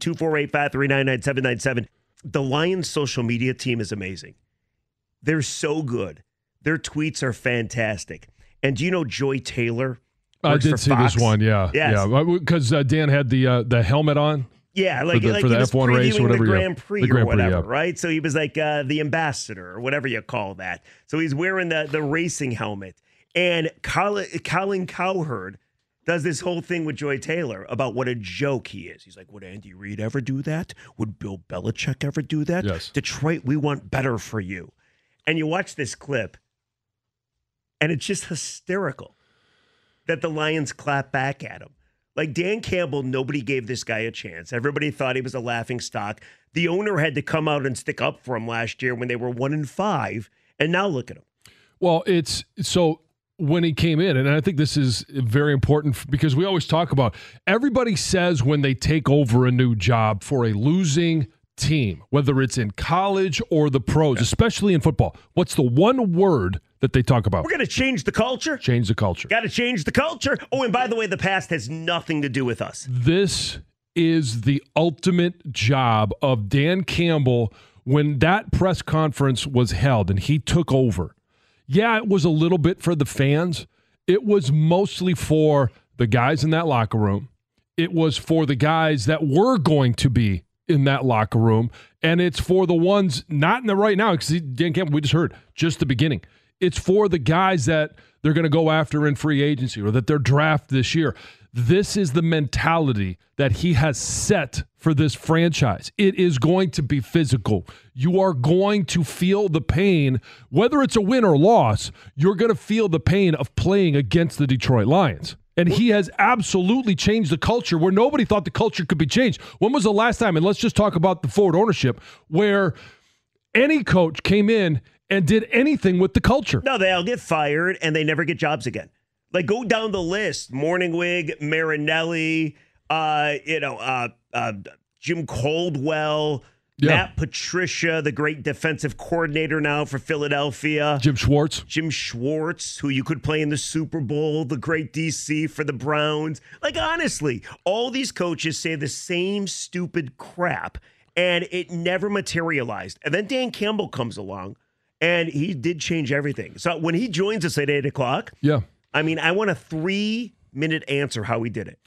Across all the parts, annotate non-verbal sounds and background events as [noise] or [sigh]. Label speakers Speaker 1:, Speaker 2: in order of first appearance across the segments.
Speaker 1: 248 539 9797. The Lions social media team is amazing. They're so good. Their tweets are fantastic. And do you know Joy Taylor?
Speaker 2: I did see
Speaker 1: Fox?
Speaker 2: this one. Yeah,
Speaker 1: Yes.
Speaker 2: yeah, because uh, Dan had the uh, the helmet on.
Speaker 1: Yeah, like,
Speaker 2: the-
Speaker 1: like
Speaker 2: for the F1 race or whatever,
Speaker 1: the. Grand Prix
Speaker 2: The Grand
Speaker 1: or whatever,
Speaker 2: yeah.
Speaker 1: right? So he was like uh, the ambassador or whatever you call that. So he's wearing the the racing helmet, and Colin, Colin Cowherd does this whole thing with Joy Taylor about what a joke he is. He's like, would Andy Reid ever do that? Would Bill Belichick ever do that?
Speaker 2: Yes.
Speaker 1: Detroit, we want better for you. And you watch this clip, and it's just hysterical that the Lions clap back at him. Like Dan Campbell, nobody gave this guy a chance. Everybody thought he was a laughing stock. The owner had to come out and stick up for him last year when they were one and five, and now look at him.
Speaker 2: Well, it's so when he came in, and I think this is very important because we always talk about everybody says when they take over a new job for a losing team, whether it's in college or the pros, especially in football, what's the one word that they talk about?
Speaker 1: We're going to change the culture.
Speaker 2: Change the culture.
Speaker 1: Got to change the culture. Oh, and by the way, the past has nothing to do with us.
Speaker 2: This is the ultimate job of Dan Campbell when that press conference was held and he took over. Yeah, it was a little bit for the fans. It was mostly for the guys in that locker room. It was for the guys that were going to be in that locker room. And it's for the ones not in the right now, because Dan Campbell, we just heard just the beginning. It's for the guys that they're going to go after in free agency or that they're draft this year. This is the mentality that he has set for this franchise. It is going to be physical. You are going to feel the pain, whether it's a win or loss, you're going to feel the pain of playing against the Detroit Lions. And he has absolutely changed the culture where nobody thought the culture could be changed. When was the last time, and let's just talk about the forward ownership, where any coach came in and did anything with the culture?
Speaker 1: No, they all get fired and they never get jobs again. Like go down the list: Mornhinweg, Marinelli, uh, you know, uh, uh, Jim Caldwell,
Speaker 2: Yeah.
Speaker 1: Matt Patricia, the great defensive coordinator now for Philadelphia.
Speaker 2: Jim Schwartz.
Speaker 1: Jim Schwartz, who you could play in the Super Bowl, the great DC for the Browns. Like, honestly, all these coaches say the same stupid crap, and it never materialized. And then Dan Campbell comes along, and he did change everything. So when he joins us at eight o'clock,
Speaker 2: Yeah.
Speaker 1: I mean, I want a three minute answer how he did it.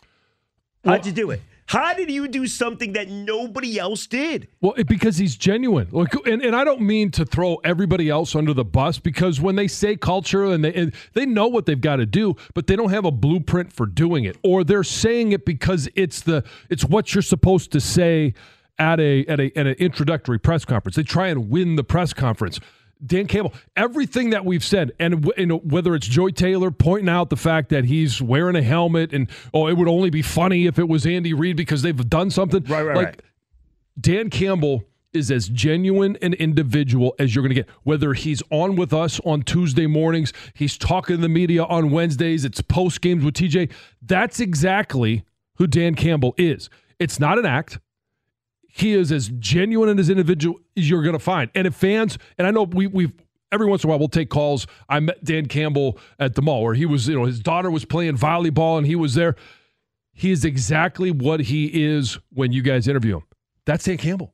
Speaker 1: How'd you do it? How did you do something that nobody else did?
Speaker 2: Well, it, because he's genuine. Like, and, and I don't mean to throw everybody else under the bus because when they say culture and they and they know what they've got to do, but they don't have a blueprint for doing it, or they're saying it because it's the it's what you're supposed to say at a at a at an introductory press conference. They try and win the press conference. Dan Campbell, everything that we've said, and, whether it's Joy Taylor pointing out the fact that he's wearing a helmet, and oh, it would only be funny if it was Andy Reid because they've done something.
Speaker 1: Right, right,
Speaker 2: like,
Speaker 1: right.
Speaker 2: Dan Campbell is as genuine an individual as you're going to get. Whether he's on with us on Tuesday mornings, he's talking to the media on Wednesdays, it's post games with TJ. That's exactly who Dan Campbell is. It's not an act. He is as genuine and as individual as you're going to find. And if fans, and I know we, we've every once in a while we'll take calls. I met Dan Campbell at the mall where he was, you know, his daughter was playing volleyball and he was there. He is exactly what he is when you guys interview him. That's Dan Campbell.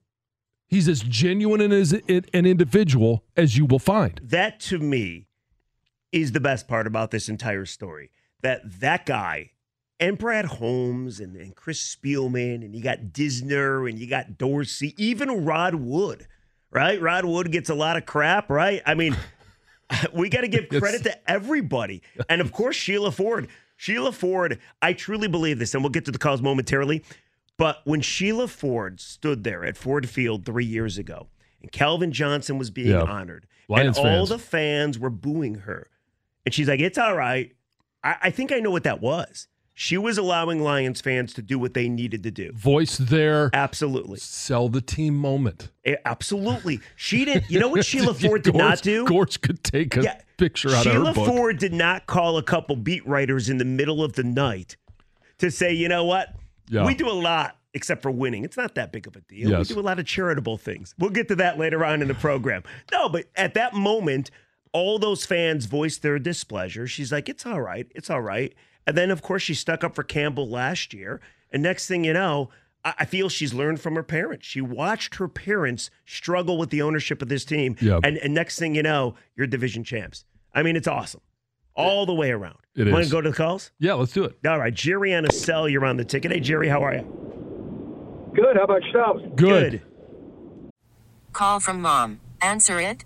Speaker 2: He's as genuine and as an individual as you will find.
Speaker 1: That to me is the best part about this entire story. That that guy and Brad Holmes and, and Chris Spielman, and you got Disner and you got Dorsey, even Rod Wood, right? Rod Wood gets a lot of crap, right? I mean, [laughs] we got to give credit to everybody. And of course, Sheila Ford. Sheila Ford, I truly believe this, and we'll get to the calls momentarily. But when Sheila Ford stood there at Ford Field three years ago, and Calvin Johnson was being
Speaker 2: Yeah.
Speaker 1: honored,
Speaker 2: Lions
Speaker 1: and all
Speaker 2: fans.
Speaker 1: the fans were booing her, and she's like, "It's all right." I, I think I know what that was. She was allowing Lions fans to do what they needed to do.
Speaker 2: Voice their
Speaker 1: Absolutely,
Speaker 2: sell the team moment.
Speaker 1: Eh, absolutely. She didn't. You know what [laughs] Sheila Ford did
Speaker 2: Gorge-
Speaker 1: not do?
Speaker 2: Gorge could take a
Speaker 1: Yeah.
Speaker 2: picture out
Speaker 1: Sheila
Speaker 2: of her book.
Speaker 1: Ford did not call a couple beat writers in the middle of the night to say, you know what?
Speaker 2: Yeah.
Speaker 1: We do a lot except for winning. It's not that big of a deal.
Speaker 2: Yes.
Speaker 1: We do a lot of charitable things. We'll get to that later on in the program. No, but at that moment, all those fans voiced their displeasure. She's like, it's all right. It's all right. And then, of course, she stuck up for Campbell last year. And next thing you know, I I feel she's learned from her parents. She watched her parents struggle with the ownership of this team.
Speaker 2: Yep.
Speaker 1: And, and next thing you know, you're division champs. I mean, it's awesome. All the way around.
Speaker 2: It
Speaker 1: Want
Speaker 2: is.
Speaker 1: to go to the calls?
Speaker 2: Yeah, let's do it.
Speaker 1: All right. Jerry on a cell. You're on the ticket. Hey, Jerry, how are you?
Speaker 3: Good. How about yourselves?
Speaker 2: Good.
Speaker 4: Call from mom. Answer it.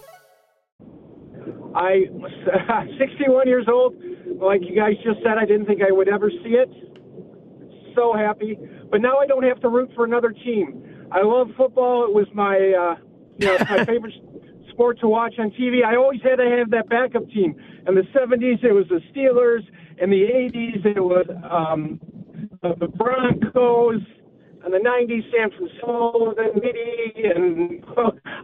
Speaker 3: I was [laughs] 61 years old. Like you guys just said, I didn't think I would ever see it. So happy, but now I don't have to root for another team. I love football. It was my, uh, you know, my [laughs] favorite sport to watch on TV. I always had to have that backup team. In the 70s, it was the Steelers. In the 80s, it was um, the the Broncos. In the 90s, San Francisco, then Mitty, and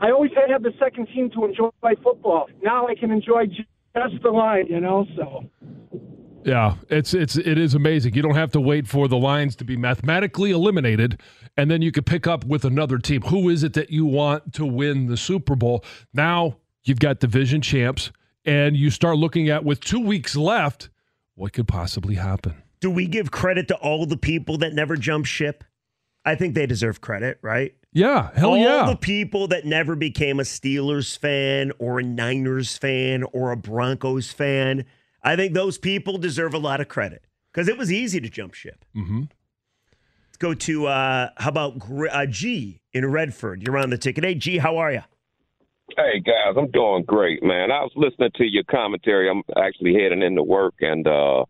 Speaker 3: I always had to have the second team to enjoy football. Now I can enjoy just the line, you know. So
Speaker 2: Yeah, it's it's it is amazing. You don't have to wait for the lines to be mathematically eliminated, and then you can pick up with another team. Who is it that you want to win the Super Bowl? Now you've got division champs, and you start looking at with two weeks left, what could possibly happen?
Speaker 1: Do we give credit to all the people that never jump ship? I think they deserve credit, right?
Speaker 2: Yeah, hell
Speaker 1: all
Speaker 2: yeah.
Speaker 1: the people that never became a Steelers fan or a Niners fan or a Broncos fan, I think those people deserve a lot of credit because it was easy to jump ship.
Speaker 2: hmm
Speaker 1: Let's go to uh, how about uh, G in Redford? You're on the ticket. Hey, G, how are you?
Speaker 5: Hey guys, I'm doing great, man. I was listening to your commentary. I'm actually heading into work, and uh,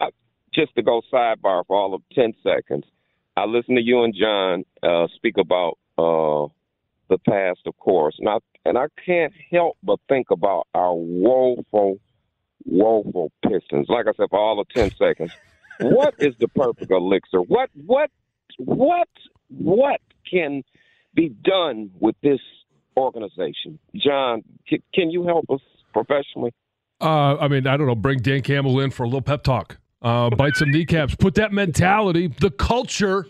Speaker 5: I, just to go sidebar for all of ten seconds, I listened to you and John uh, speak about uh, the past, of course, and I and I can't help but think about our woeful, woeful Pistons. Like I said, for all of ten [laughs] seconds, what is the perfect elixir? What what what what can be done with this organization? John, can, can you help us professionally?
Speaker 2: Uh, I mean, I don't know. Bring Dan Campbell in for a little pep talk. Uh, bite some kneecaps. Put that mentality, the culture,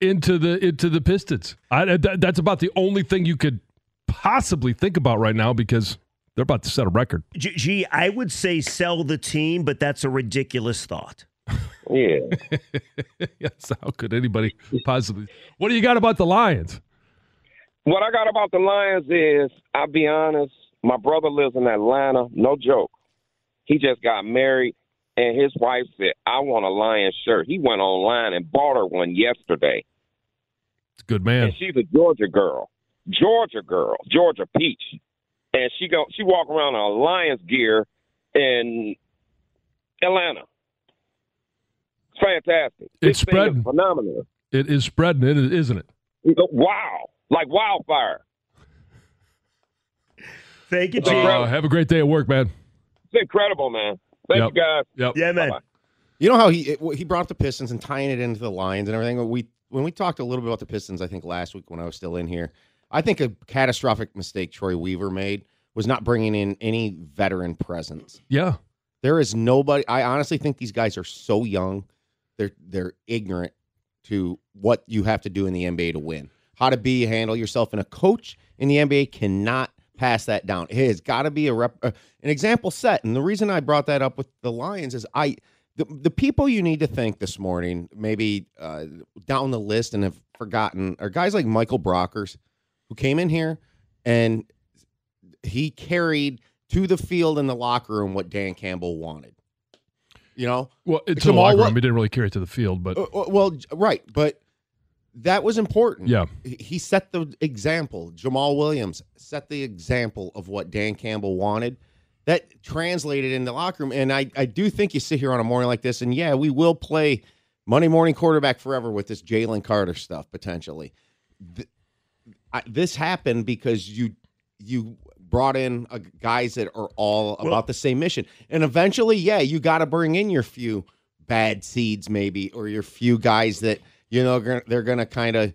Speaker 2: into the into the Pistons. I, that, that's about the only thing you could possibly think about right now because they're about to set a record.
Speaker 1: G- Gee, I would say sell the team, but that's a ridiculous thought. [laughs]
Speaker 5: Yeah. [laughs]
Speaker 2: yes, how could anybody possibly? What do you got about the Lions?
Speaker 5: What I got about the Lions is, I'll be honest, my brother lives in Atlanta. No joke. He just got married, and his wife said, I want a Lions shirt. He went online and bought her one yesterday.
Speaker 2: It's a good man.
Speaker 5: And she's a Georgia girl. Georgia girl. Georgia peach. And she go she walk around in a Lions gear in Atlanta. It's fantastic.
Speaker 2: It's
Speaker 5: This thing is
Speaker 2: spreading.
Speaker 5: phenomenal.
Speaker 2: It is spreading, it isn't it?
Speaker 5: Wow. Like wildfire.
Speaker 1: Thank you, G.
Speaker 2: Uh, have a great day at work, man.
Speaker 5: It's incredible, man. Thank
Speaker 2: Yep.
Speaker 5: you guys.
Speaker 2: Yep.
Speaker 1: yeah, man.
Speaker 5: Bye-bye.
Speaker 6: You know how he it- he brought up the Pistons and tying it into the Lions and everything. We when we talked a little bit about the Pistons, I think last week when I was still in here, I think a catastrophic mistake Troy Weaver made was not bringing in any veteran presence.
Speaker 2: Yeah.
Speaker 6: There is nobody. I honestly think these guys are so young. They're they're ignorant to what you have to do in the NBA to win. How to be handle yourself, and a coach in the NBA cannot pass that down. It has got to be a rep, uh, an example set. And the reason I brought that up with the Lions is I the the people you need to thank this morning, maybe uh, down the list and have forgotten, are guys like Michael Brockers, who came in here and he carried to the field in the locker room what Dan Campbell wanted. You know,
Speaker 2: Well, it's a locker room. He didn't really carry it to the field, but
Speaker 6: Uh, uh, well, right, but that was important.
Speaker 2: Yeah.
Speaker 6: He- set the example. Jamaal Williams set the example of what Dan Campbell wanted. That translated in the locker room, and I, I do think you sit here on a morning like this, and yeah, we will play Monday morning quarterback forever with this Jalen Carter stuff potentially. Th- I, this happened because you you brought in uh, guys that are all about the same mission, and eventually, yeah, you got to bring in your few bad seeds, maybe, or your few guys that you know they're going to kind of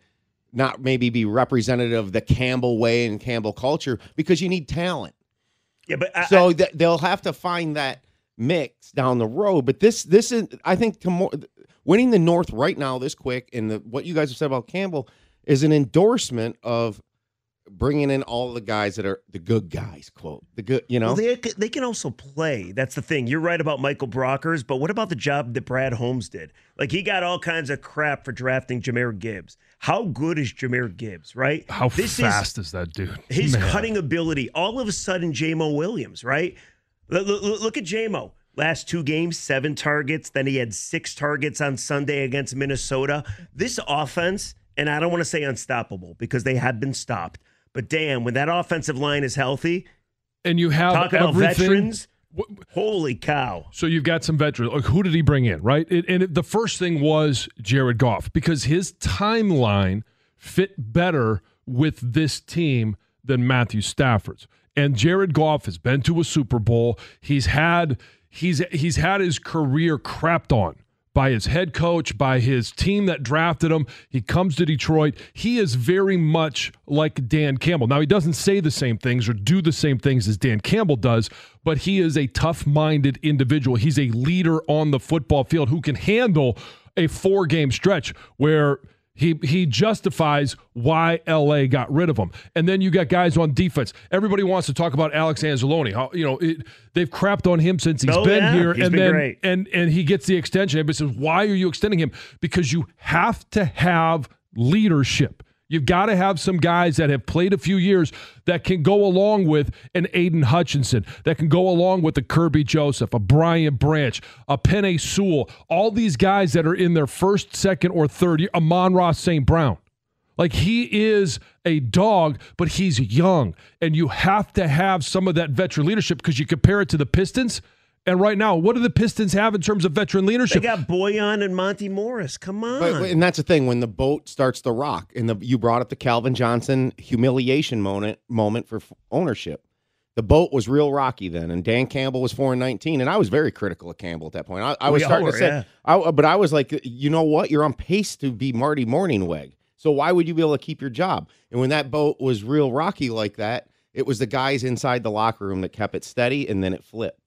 Speaker 6: not maybe be representative of the Campbell way and Campbell culture because you need talent.
Speaker 1: Yeah, but I,
Speaker 6: So th- they'll have to find that mix down the road. But this, this is, I think, to more, winning the North right now, this quick, and the, what you guys have said about Campbell is an endorsement of bringing in all the guys that are the good guys. Quote the good, you know.
Speaker 1: Well, they, they can also play. That's the thing. You're right about Michael Brockers, but what about the job that Brad Holmes did? Like, he got all kinds of crap for drafting Jahmyr Gibbs. How good is Jahmyr Gibbs, right?
Speaker 2: how
Speaker 1: This is-
Speaker 2: fast is, that dude?
Speaker 1: his
Speaker 2: Man.
Speaker 1: cutting ability. All of a sudden, Jamo Williams, right? Look, look, look at Jamo. Last two games, seven targets. Then he had six targets on Sunday against Minnesota. This offense, and I don't want to say unstoppable because they have been stopped, but damn, when that offensive line is healthy,
Speaker 2: And you have
Speaker 1: talk about
Speaker 2: everything.
Speaker 1: veterans. Holy cow.
Speaker 2: So you've got some veterans. Like, who did he bring in, right? It, and it, the first thing was Jared Goff because his timeline fit better with this team than Matthew Stafford's. And Jared Goff has been to a Super Bowl. He's had he's he's had his career crapped on by his head coach, by his team that drafted him. He comes to Detroit. He is very much like Dan Campbell. Now, he doesn't say the same things or do the same things as Dan Campbell does, but he is a tough minded individual. He's a leader on the football field who can handle a four game stretch where he he justifies why LA got rid of him. And then you got guys on defense. Everybody wants to talk about Alex Anzalone. How you know it, they've crapped on him since he's
Speaker 1: Oh,
Speaker 2: been
Speaker 1: yeah.
Speaker 2: here,
Speaker 1: He's
Speaker 2: and
Speaker 1: been
Speaker 2: then
Speaker 1: great.
Speaker 2: and and he gets the extension. Everybody says, "Why are you extending him?" Because you have to have leadership. You've got to have some guys that have played a few years that can go along with an Aidan Hutchinson, that can go along with a Kerby Joseph, a Brian Branch, a Penei Sewell, all these guys that are in their first, second, or third year, Amon-Ra St. Brown. Like he is a dog, but he's young. And you have to have some of that veteran leadership because you compare it to the Pistons. And right now, what do the Pistons have in terms of veteran
Speaker 1: They
Speaker 2: leadership?
Speaker 1: got Bojan and Monte Morris. Come on.
Speaker 6: But, and that's the thing when the boat starts to rock, and the you brought up the Calvin Johnson humiliation moment moment for f- ownership. the boat was real rocky then, and Dan Campbell was four and nineteen, and I was very critical of Campbell at that point. I, I was
Speaker 1: We
Speaker 6: starting
Speaker 1: were,
Speaker 6: to say,
Speaker 1: yeah.
Speaker 6: I, but I was like, you know what? You're on pace to be Marty Mornhinweg. So why would you be able to keep your job? And when that boat was real rocky like that, it was the guys inside the locker room that kept it steady, and then it flipped.